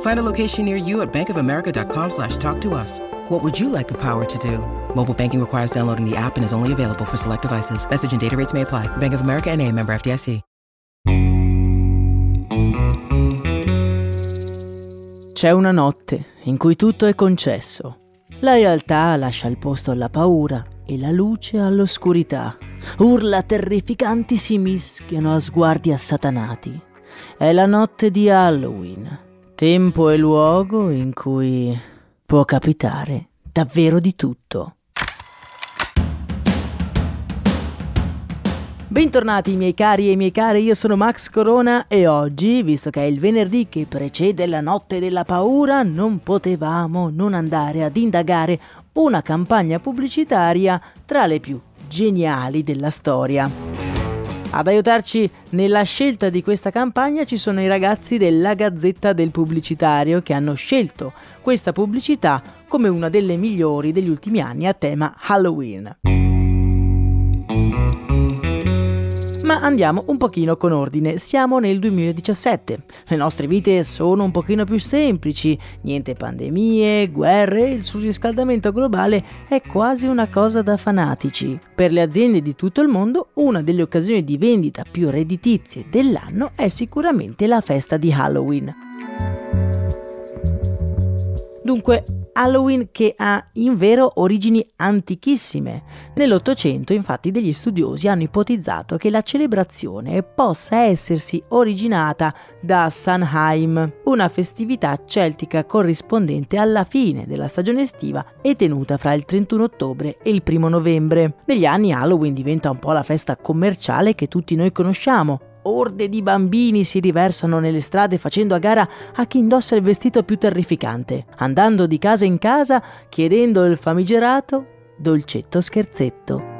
Find a location near you at bankofamerica.com slash talk to us. What would you like the power to do? Mobile banking requires downloading the app and is only available for select devices. Message and data rates may apply. Bank of America and a member FDIC. C'è una notte in cui tutto è concesso. La realtà lascia il posto alla paura e la luce all'oscurità. Urla terrificanti si mischiano a sguardi assatanati. È la notte di Halloween tempo e luogo in cui può capitare davvero di tutto. Bentornati miei cari e miei cari, io sono Max Corona e oggi, visto che è il venerdì che precede la notte della paura, non potevamo non andare ad indagare una campagna pubblicitaria tra le più geniali della storia. Ad aiutarci nella scelta di questa campagna ci sono i ragazzi della Gazzetta del Pubblicitario che hanno scelto questa pubblicità come una delle migliori degli ultimi anni a tema Halloween. Andiamo un pochino con ordine, siamo nel 2017, le nostre vite sono un pochino più semplici, niente pandemie, guerre, il surriscaldamento globale è quasi una cosa da fanatici. Per le aziende di tutto il mondo una delle occasioni di vendita più redditizie dell'anno è sicuramente la festa di Halloween. Dunque, Halloween che ha in vero origini antichissime. Nell'Ottocento infatti degli studiosi hanno ipotizzato che la celebrazione possa essersi originata da Samhain, una festività celtica corrispondente alla fine della stagione estiva e tenuta fra il 31 ottobre e il 1 novembre. Negli anni Halloween diventa un po' la festa commerciale che tutti noi conosciamo, orde di bambini si riversano nelle strade facendo a gara a chi indossa il vestito più terrificante, andando di casa in casa chiedendo il famigerato dolcetto scherzetto.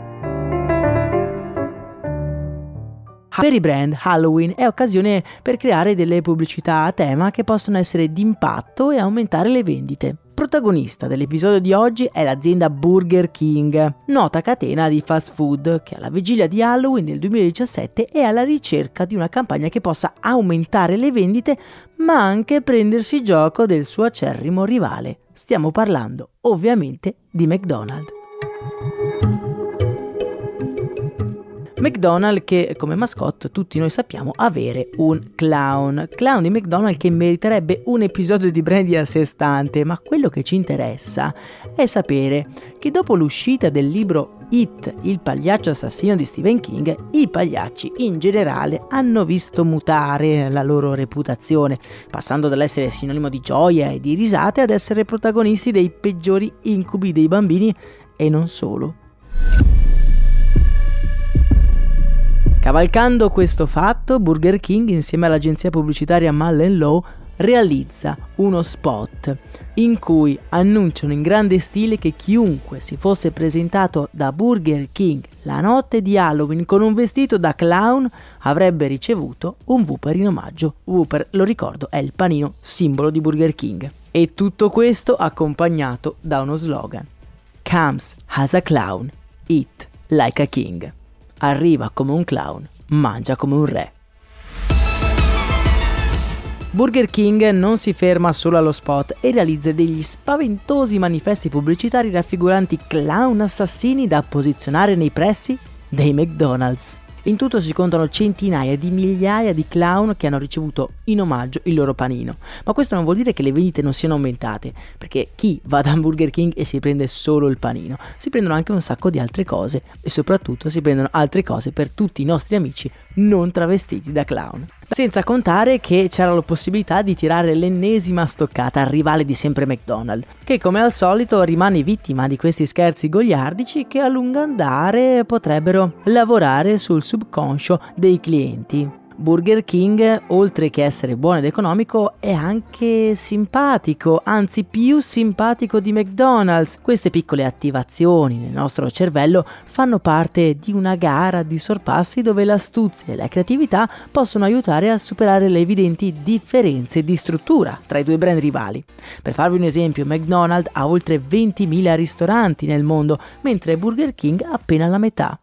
Per i brand Halloween è occasione per creare delle pubblicità a tema che possono essere d'impatto e aumentare le vendite protagonista dell'episodio di oggi è l'azienda Burger King, nota catena di fast food che alla vigilia di Halloween del 2017 è alla ricerca di una campagna che possa aumentare le vendite ma anche prendersi gioco del suo acerrimo rivale. Stiamo parlando ovviamente di McDonald's. McDonald's che come mascotte tutti noi sappiamo avere un clown. Clown di McDonald's che meriterebbe un episodio di Brandy a sé stante, ma quello che ci interessa è sapere che dopo l'uscita del libro It, il pagliaccio assassino di Stephen King, i pagliacci in generale hanno visto mutare la loro reputazione, passando dall'essere sinonimo di gioia e di risate ad essere protagonisti dei peggiori incubi dei bambini e non solo. Cavalcando questo fatto, Burger King insieme all'agenzia pubblicitaria Mullen Law realizza uno spot in cui annunciano in grande stile che chiunque si fosse presentato da Burger King la notte di Halloween con un vestito da clown avrebbe ricevuto un Whooper in omaggio. Whooper, lo ricordo, è il panino simbolo di Burger King. E tutto questo accompagnato da uno slogan. Comes as a clown, eat like a king arriva come un clown, mangia come un re. Burger King non si ferma solo allo spot e realizza degli spaventosi manifesti pubblicitari raffiguranti clown assassini da posizionare nei pressi dei McDonald's. In tutto si contano centinaia di migliaia di clown che hanno ricevuto in omaggio il loro panino. Ma questo non vuol dire che le vendite non siano aumentate, perché chi va da Burger King e si prende solo il panino, si prendono anche un sacco di altre cose e soprattutto si prendono altre cose per tutti i nostri amici non travestiti da clown. Senza contare che c'era la possibilità di tirare l'ennesima stoccata al rivale di sempre McDonald's, che come al solito rimane vittima di questi scherzi goliardici che a lungo andare potrebbero lavorare sul subconscio dei clienti. Burger King, oltre che essere buono ed economico, è anche simpatico, anzi più simpatico di McDonald's. Queste piccole attivazioni nel nostro cervello fanno parte di una gara di sorpassi dove l'astuzia e la creatività possono aiutare a superare le evidenti differenze di struttura tra i due brand rivali. Per farvi un esempio, McDonald's ha oltre 20.000 ristoranti nel mondo, mentre Burger King appena la metà.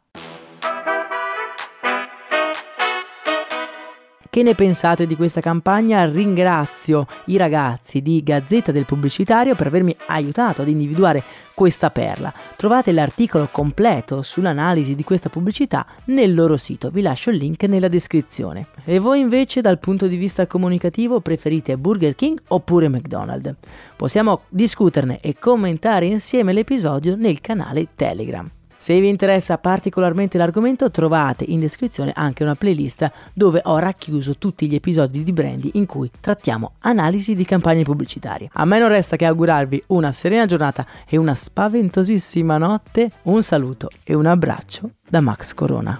Che ne pensate di questa campagna? Ringrazio i ragazzi di Gazzetta del Pubblicitario per avermi aiutato ad individuare questa perla. Trovate l'articolo completo sull'analisi di questa pubblicità nel loro sito, vi lascio il link nella descrizione. E voi invece dal punto di vista comunicativo preferite Burger King oppure McDonald's? Possiamo discuterne e commentare insieme l'episodio nel canale Telegram. Se vi interessa particolarmente l'argomento trovate in descrizione anche una playlist dove ho racchiuso tutti gli episodi di Brandy in cui trattiamo analisi di campagne pubblicitarie. A me non resta che augurarvi una serena giornata e una spaventosissima notte. Un saluto e un abbraccio da Max Corona.